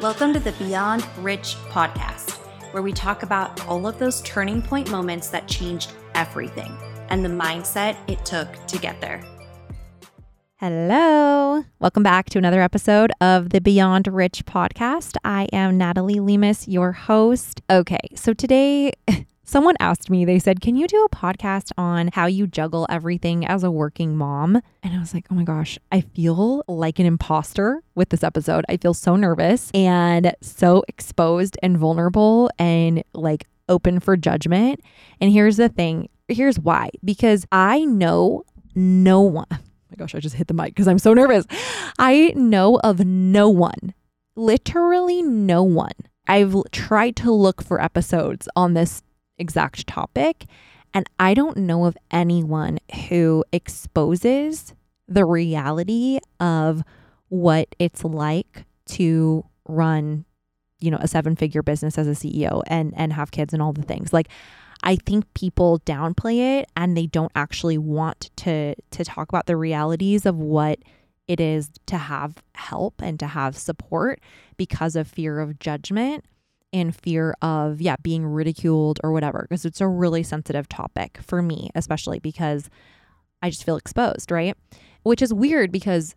Welcome to the Beyond Rich podcast, where we talk about all of those turning point moments that changed everything and the mindset it took to get there. Hello. Welcome back to another episode of the Beyond Rich podcast. I am Natalie Lemus, your host. Okay, so today someone asked me, they said, Can you do a podcast on how you juggle everything as a working mom? And I was like, Oh my gosh, I feel like an imposter with this episode. I feel so nervous and so exposed and vulnerable and like open for judgment. And here's the thing here's why because I know no one. Oh my gosh, I just hit the mic because I'm so nervous. I know of no one, literally no one. I've tried to look for episodes on this exact topic, and I don't know of anyone who exposes the reality of what it's like to run, you know, a seven-figure business as a CEO and and have kids and all the things. Like I think people downplay it and they don't actually want to to talk about the realities of what it is to have help and to have support because of fear of judgment and fear of yeah being ridiculed or whatever because it's a really sensitive topic for me especially because I just feel exposed, right? Which is weird because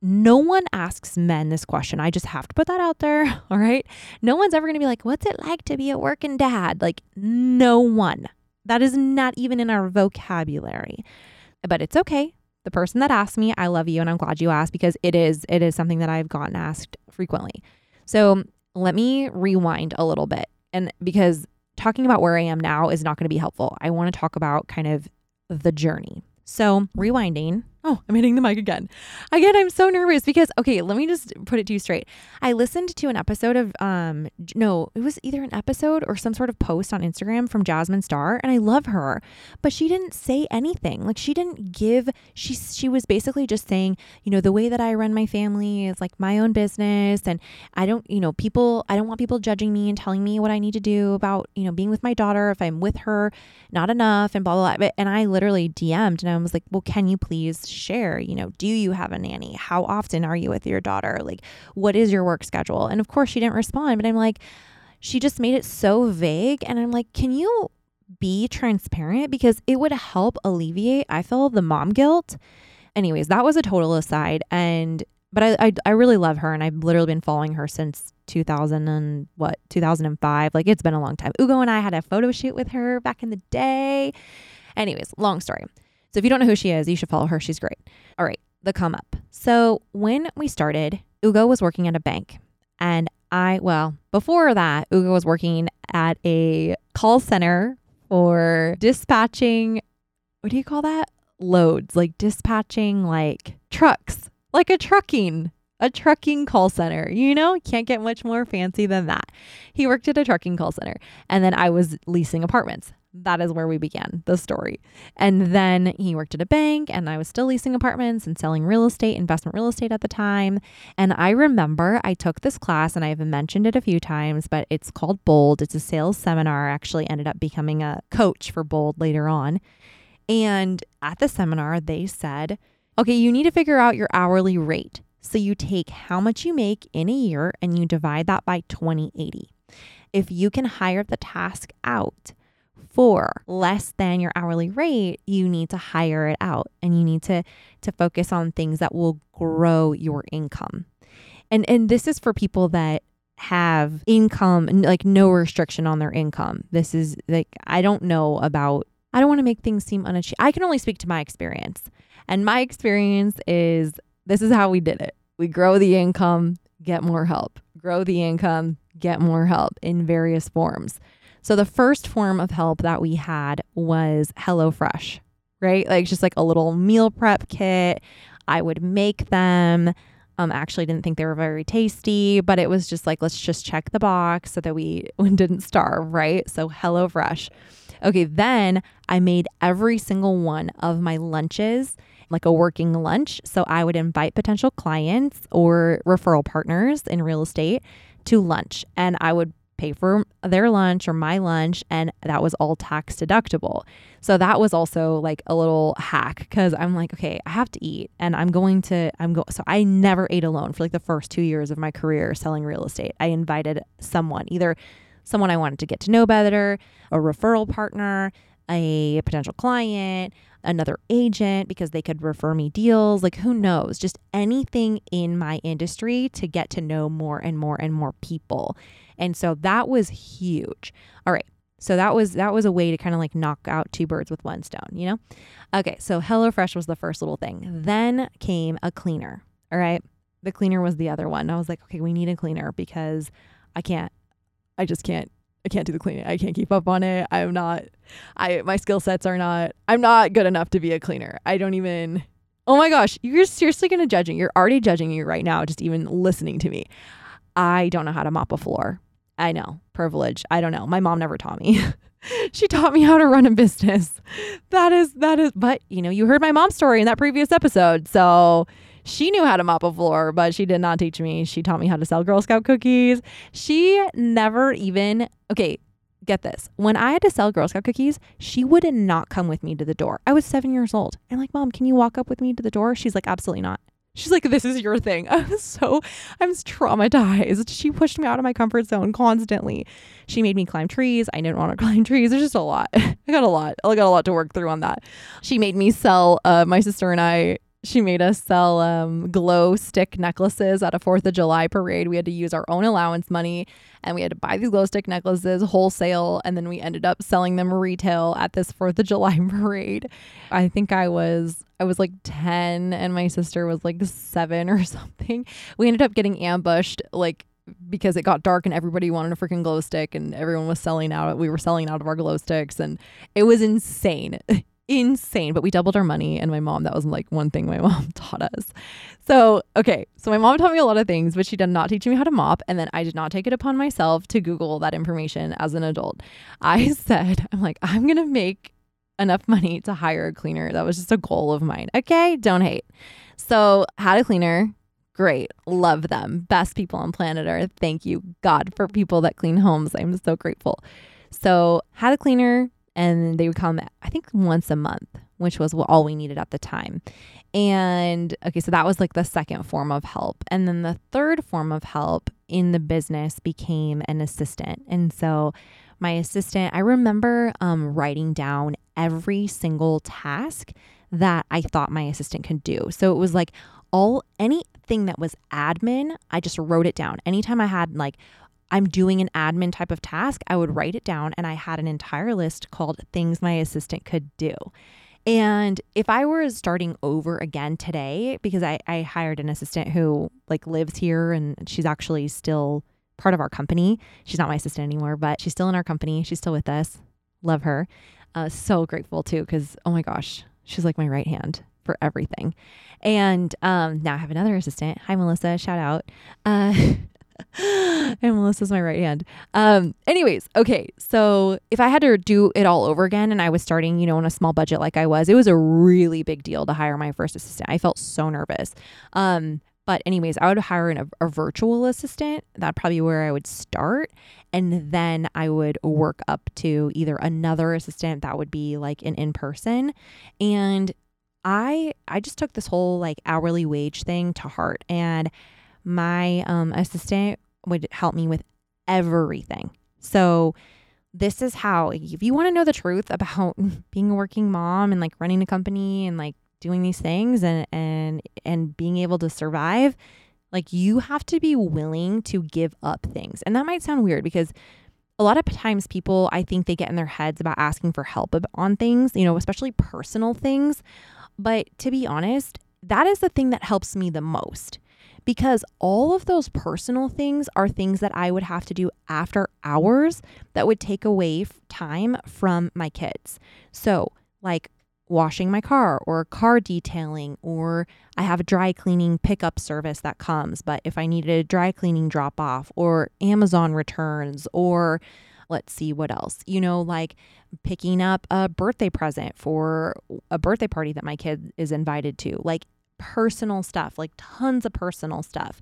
no one asks men this question. I just have to put that out there. All right. No one's ever going to be like, what's it like to be a working dad? Like, no one. That is not even in our vocabulary. But it's okay. The person that asked me, I love you and I'm glad you asked because it is it is something that I've gotten asked frequently. So, let me rewind a little bit. And because talking about where I am now is not going to be helpful. I want to talk about kind of the journey. So, rewinding. Oh, I'm hitting the mic again. Again, I'm so nervous because okay, let me just put it to you straight. I listened to an episode of um no, it was either an episode or some sort of post on Instagram from Jasmine Star and I love her, but she didn't say anything. Like she didn't give she she was basically just saying, you know, the way that I run my family is like my own business and I don't, you know, people I don't want people judging me and telling me what I need to do about, you know, being with my daughter if I'm with her not enough and blah blah blah. And I literally DM'd and I was like, "Well, can you please share, you know, do you have a nanny? How often are you with your daughter? Like, what is your work schedule? And of course, she didn't respond, but I'm like, she just made it so vague. And I'm like, can you be transparent? Because it would help alleviate, I feel, the mom guilt. Anyways, that was a total aside. And, but I, I, I really love her and I've literally been following her since 2000 and what, 2005. Like, it's been a long time. Ugo and I had a photo shoot with her back in the day. Anyways, long story. So if you don't know who she is, you should follow her. She's great. All right, the come up. So when we started, Ugo was working at a bank. And I, well, before that, Ugo was working at a call center for dispatching, what do you call that? Loads, like dispatching like trucks, like a trucking a trucking call center. You know, can't get much more fancy than that. He worked at a trucking call center. And then I was leasing apartments. That is where we began the story. And then he worked at a bank, and I was still leasing apartments and selling real estate, investment real estate at the time. And I remember I took this class, and I've mentioned it a few times, but it's called Bold. It's a sales seminar. I actually ended up becoming a coach for Bold later on. And at the seminar, they said, okay, you need to figure out your hourly rate. So you take how much you make in a year and you divide that by 2080. If you can hire the task out, for less than your hourly rate, you need to hire it out and you need to to focus on things that will grow your income. And and this is for people that have income like no restriction on their income. This is like I don't know about I don't want to make things seem unachievable. I can only speak to my experience. And my experience is this is how we did it. We grow the income, get more help. Grow the income, get more help in various forms. So the first form of help that we had was HelloFresh, right? Like just like a little meal prep kit. I would make them. Um, actually didn't think they were very tasty, but it was just like, let's just check the box so that we didn't starve, right? So HelloFresh. Okay, then I made every single one of my lunches like a working lunch. So I would invite potential clients or referral partners in real estate to lunch and I would pay for their lunch or my lunch and that was all tax deductible. So that was also like a little hack cuz I'm like okay, I have to eat and I'm going to I'm go so I never ate alone for like the first 2 years of my career selling real estate. I invited someone, either someone I wanted to get to know better, a referral partner, a potential client, another agent because they could refer me deals. Like, who knows? Just anything in my industry to get to know more and more and more people. And so that was huge. All right. So that was that was a way to kind of like knock out two birds with one stone, you know? Okay, so HelloFresh was the first little thing. Then came a cleaner. All right. The cleaner was the other one. I was like, okay, we need a cleaner because I can't I just can't I can't do the cleaning. I can't keep up on it. I'm not I my skill sets are not I'm not good enough to be a cleaner. I don't even Oh my gosh, you're seriously going to judge me. You're already judging me right now just even listening to me. I don't know how to mop a floor. I know, privilege. I don't know. My mom never taught me. she taught me how to run a business. That is that is but you know, you heard my mom's story in that previous episode. So she knew how to mop a floor, but she did not teach me. She taught me how to sell Girl Scout cookies. She never even, okay, get this. When I had to sell Girl Scout cookies, she would not come with me to the door. I was seven years old. I'm like, Mom, can you walk up with me to the door? She's like, Absolutely not. She's like, This is your thing. I was so, I'm traumatized. She pushed me out of my comfort zone constantly. She made me climb trees. I didn't want to climb trees. There's just a lot. I got a lot. I got a lot to work through on that. She made me sell, uh, my sister and I she made us sell um, glow stick necklaces at a Fourth of July parade. We had to use our own allowance money and we had to buy these glow stick necklaces wholesale. And then we ended up selling them retail at this Fourth of July parade. I think I was, I was like 10 and my sister was like seven or something. We ended up getting ambushed like because it got dark and everybody wanted a freaking glow stick and everyone was selling out. We were selling out of our glow sticks and it was insane insane. But we doubled our money, and my mom, that was like one thing my mom taught us. So, okay, so my mom taught me a lot of things, but she did not teach me how to mop. And then I did not take it upon myself to Google that information as an adult. I said, I'm like, I'm going to make enough money to hire a cleaner. That was just a goal of mine. Okay, don't hate. So, had a cleaner. Great. Love them. Best people on planet Earth. Thank you, God, for people that clean homes. I'm so grateful. So, had a cleaner, and they would come I think once a month, which was all we needed at the time. And okay, so that was like the second form of help. And then the third form of help in the business became an assistant. And so my assistant, I remember um, writing down every single task that I thought my assistant could do. So it was like all anything that was admin, I just wrote it down. Anytime I had like I'm doing an admin type of task, I would write it down and I had an entire list called things my assistant could do. And if I were starting over again today, because I, I hired an assistant who like lives here and she's actually still part of our company. She's not my assistant anymore, but she's still in our company. She's still with us. Love her. Uh, so grateful too, because oh my gosh, she's like my right hand for everything. And um, now I have another assistant. Hi, Melissa. Shout out. Uh, and Melissa's my right hand. Um, anyways, okay. So if I had to do it all over again and I was starting, you know, on a small budget like I was, it was a really big deal to hire my first assistant. I felt so nervous. Um, but anyways, I would hire an, a, virtual assistant. That'd probably be where I would start. And then I would work up to either another assistant that would be like an in-person. And I I just took this whole like hourly wage thing to heart. And my um, assistant would help me with everything. So, this is how, if you want to know the truth about being a working mom and like running a company and like doing these things and and and being able to survive, like you have to be willing to give up things. And that might sound weird because a lot of times people I think they get in their heads about asking for help on things, you know, especially personal things. But to be honest, that is the thing that helps me the most because all of those personal things are things that I would have to do after hours that would take away time from my kids. So, like washing my car or car detailing, or I have a dry cleaning pickup service that comes, but if I needed a dry cleaning drop off, or Amazon returns, or let's see what else, you know, like picking up a birthday present for a birthday party that my kid is invited to. Like personal stuff, like tons of personal stuff.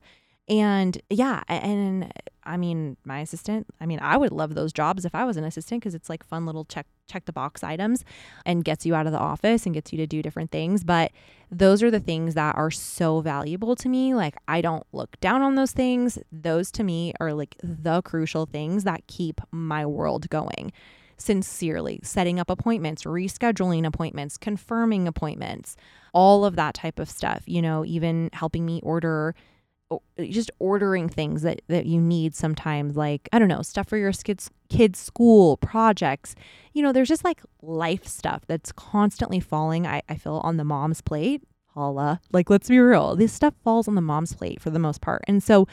And yeah, and I mean, my assistant, I mean, I would love those jobs if I was an assistant because it's like fun little check check the box items and gets you out of the office and gets you to do different things, but those are the things that are so valuable to me. Like I don't look down on those things. Those to me are like the crucial things that keep my world going sincerely, setting up appointments, rescheduling appointments, confirming appointments, all of that type of stuff, you know, even helping me order just ordering things that that you need sometimes like i don't know stuff for your kids kids school projects. You know there's just like life stuff that's constantly falling i, I feel on the mom's plate. Holla. Like let's be real this stuff falls on the mom's plate for the most part. And so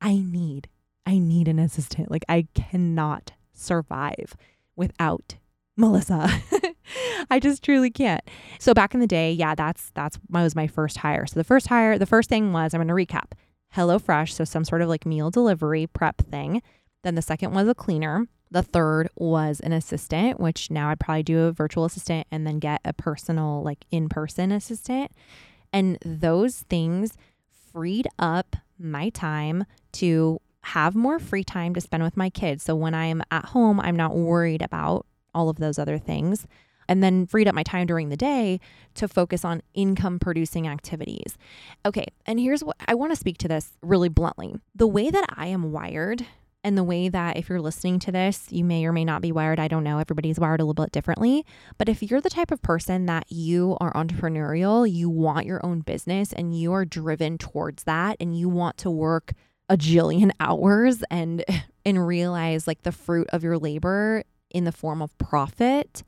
i need i need an assistant. Like i cannot survive without Melissa. I just truly can't. So back in the day, yeah, that's that's was my first hire. So the first hire, the first thing was I'm going to recap. HelloFresh, so some sort of like meal delivery prep thing. Then the second was a cleaner. The third was an assistant, which now I'd probably do a virtual assistant and then get a personal, like in person assistant. And those things freed up my time to have more free time to spend with my kids. So when I'm at home, I'm not worried about all of those other things. And then freed up my time during the day to focus on income producing activities. Okay, and here's what I want to speak to this really bluntly. The way that I am wired, and the way that if you're listening to this, you may or may not be wired. I don't know. Everybody's wired a little bit differently. But if you're the type of person that you are entrepreneurial, you want your own business and you are driven towards that and you want to work a jillion hours and and realize like the fruit of your labor in the form of profit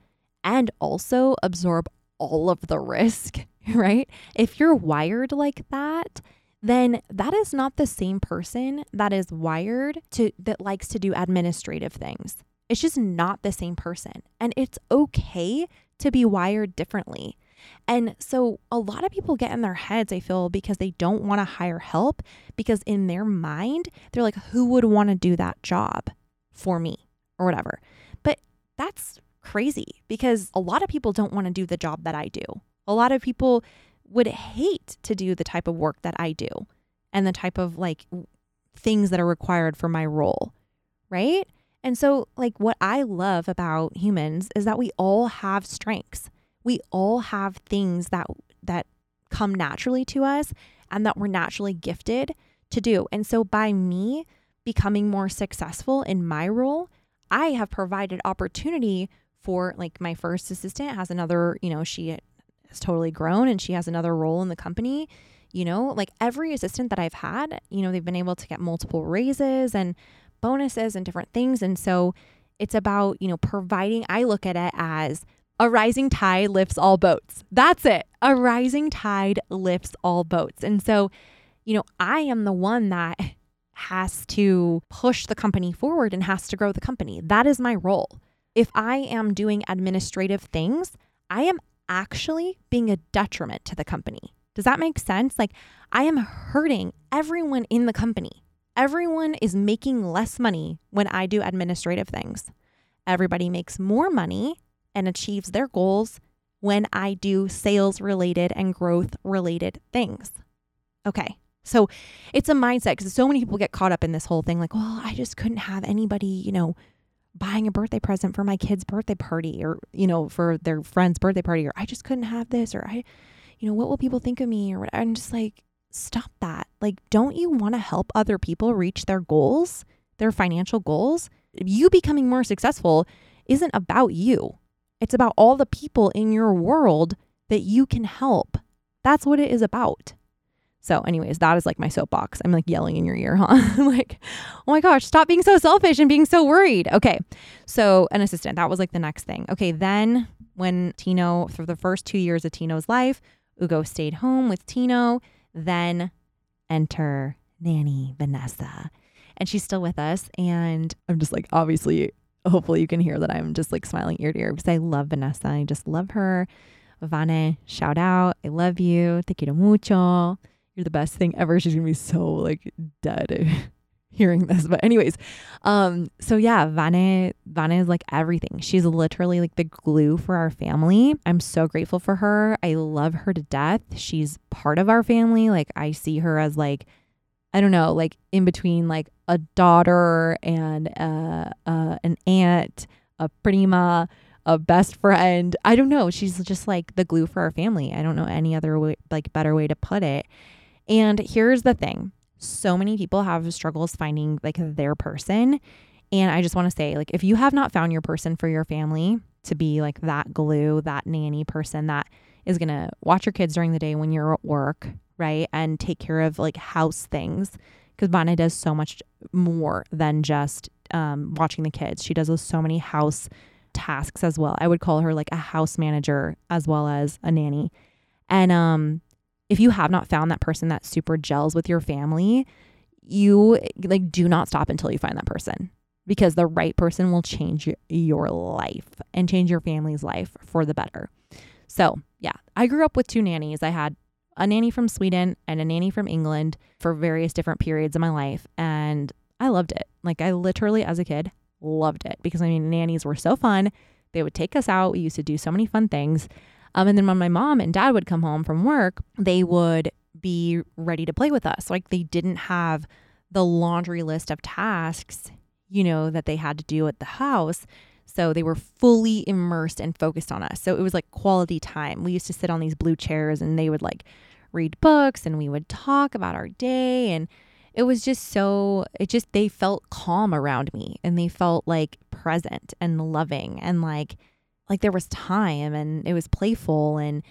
and also absorb all of the risk, right? If you're wired like that, then that is not the same person that is wired to that likes to do administrative things. It's just not the same person. And it's okay to be wired differently. And so a lot of people get in their heads, I feel, because they don't want to hire help, because in their mind, they're like, who would want to do that job for me or whatever? But that's crazy because a lot of people don't want to do the job that I do. A lot of people would hate to do the type of work that I do and the type of like things that are required for my role, right? And so, like, what I love about humans is that we all have strengths we all have things that that come naturally to us and that we're naturally gifted to do. And so by me becoming more successful in my role, I have provided opportunity for like my first assistant has another, you know, she has totally grown and she has another role in the company. You know, like every assistant that I've had, you know, they've been able to get multiple raises and bonuses and different things. And so it's about, you know, providing, I look at it as a rising tide lifts all boats. That's it. A rising tide lifts all boats. And so, you know, I am the one that has to push the company forward and has to grow the company. That is my role. If I am doing administrative things, I am actually being a detriment to the company. Does that make sense? Like, I am hurting everyone in the company. Everyone is making less money when I do administrative things. Everybody makes more money and achieves their goals when I do sales related and growth related things. Okay. So it's a mindset because so many people get caught up in this whole thing like, well, I just couldn't have anybody, you know, buying a birthday present for my kid's birthday party or, you know, for their friend's birthday party, or I just couldn't have this, or I, you know, what will people think of me, or what? I'm just like, stop that. Like, don't you want to help other people reach their goals, their financial goals? You becoming more successful isn't about you. It's about all the people in your world that you can help. That's what it is about. So, anyways, that is like my soapbox. I'm like yelling in your ear, huh? Like, oh my gosh, stop being so selfish and being so worried. Okay. So, an assistant, that was like the next thing. Okay. Then, when Tino, for the first two years of Tino's life, Ugo stayed home with Tino. Then, enter nanny Vanessa. And she's still with us. And I'm just like, obviously, hopefully you can hear that I'm just like smiling ear to ear because I love Vanessa. I just love her. Vane, shout out. I love you. Te quiero mucho. You're the best thing ever. She's gonna be so like dead hearing this. But anyways, um, so yeah, Vane Vane is like everything. She's literally like the glue for our family. I'm so grateful for her. I love her to death. She's part of our family. Like I see her as like I don't know, like in between like a daughter and uh, uh, an aunt, a prima, a best friend. I don't know. She's just like the glue for our family. I don't know any other way, like better way to put it. And here's the thing. So many people have struggles finding like their person. And I just want to say like if you have not found your person for your family to be like that glue, that nanny person that is going to watch your kids during the day when you're at work, right? And take care of like house things because Vane does so much more than just um, watching the kids. She does so many house tasks as well. I would call her like a house manager as well as a nanny. And um, if you have not found that person that super gels with your family, you like do not stop until you find that person because the right person will change your life and change your family's life for the better. So, yeah, I grew up with two nannies. I had a nanny from Sweden and a nanny from England for various different periods of my life. And I loved it. Like, I literally, as a kid, loved it because I mean, nannies were so fun. They would take us out. We used to do so many fun things. Um, and then when my mom and dad would come home from work, they would be ready to play with us. Like, they didn't have the laundry list of tasks, you know, that they had to do at the house. So they were fully immersed and focused on us. So it was like quality time. We used to sit on these blue chairs and they would like read books and we would talk about our day. And it was just so, it just, they felt calm around me and they felt like present and loving and like, like there was time and it was playful and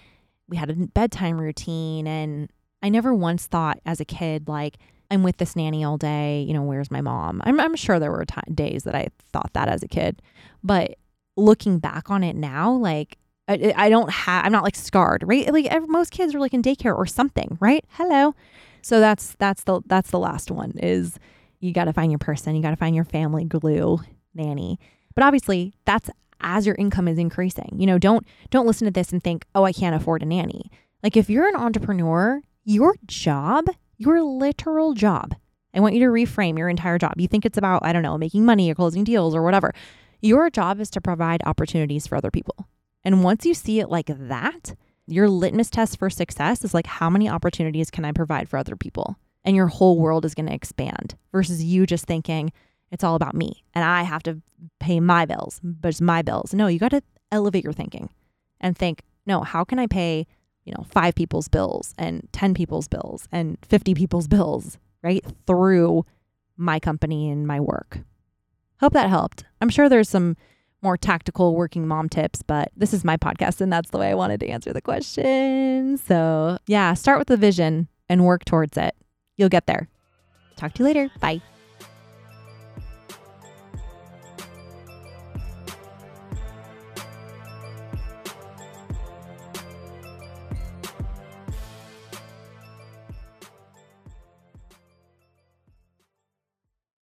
we had a bedtime routine. And I never once thought as a kid, like, I'm with this nanny all day. You know, where's my mom? I'm, I'm sure there were t- days that I thought that as a kid. But looking back on it now, like, I, I don't have, I'm not like scarred, right? Like every, most kids are like in daycare or something, right? Hello. So that's, that's the, that's the last one is you got to find your person. You got to find your family glue nanny. But obviously that's as your income is increasing. You know, don't, don't listen to this and think, oh, I can't afford a nanny. Like if you're an entrepreneur, your job your literal job. I want you to reframe your entire job. You think it's about, I don't know, making money or closing deals or whatever. Your job is to provide opportunities for other people. And once you see it like that, your litmus test for success is like, how many opportunities can I provide for other people? And your whole world is going to expand versus you just thinking it's all about me and I have to pay my bills, but it's my bills. No, you got to elevate your thinking and think, no, how can I pay you know, five people's bills and 10 people's bills and 50 people's bills, right? Through my company and my work. Hope that helped. I'm sure there's some more tactical working mom tips, but this is my podcast and that's the way I wanted to answer the question. So, yeah, start with the vision and work towards it. You'll get there. Talk to you later. Bye.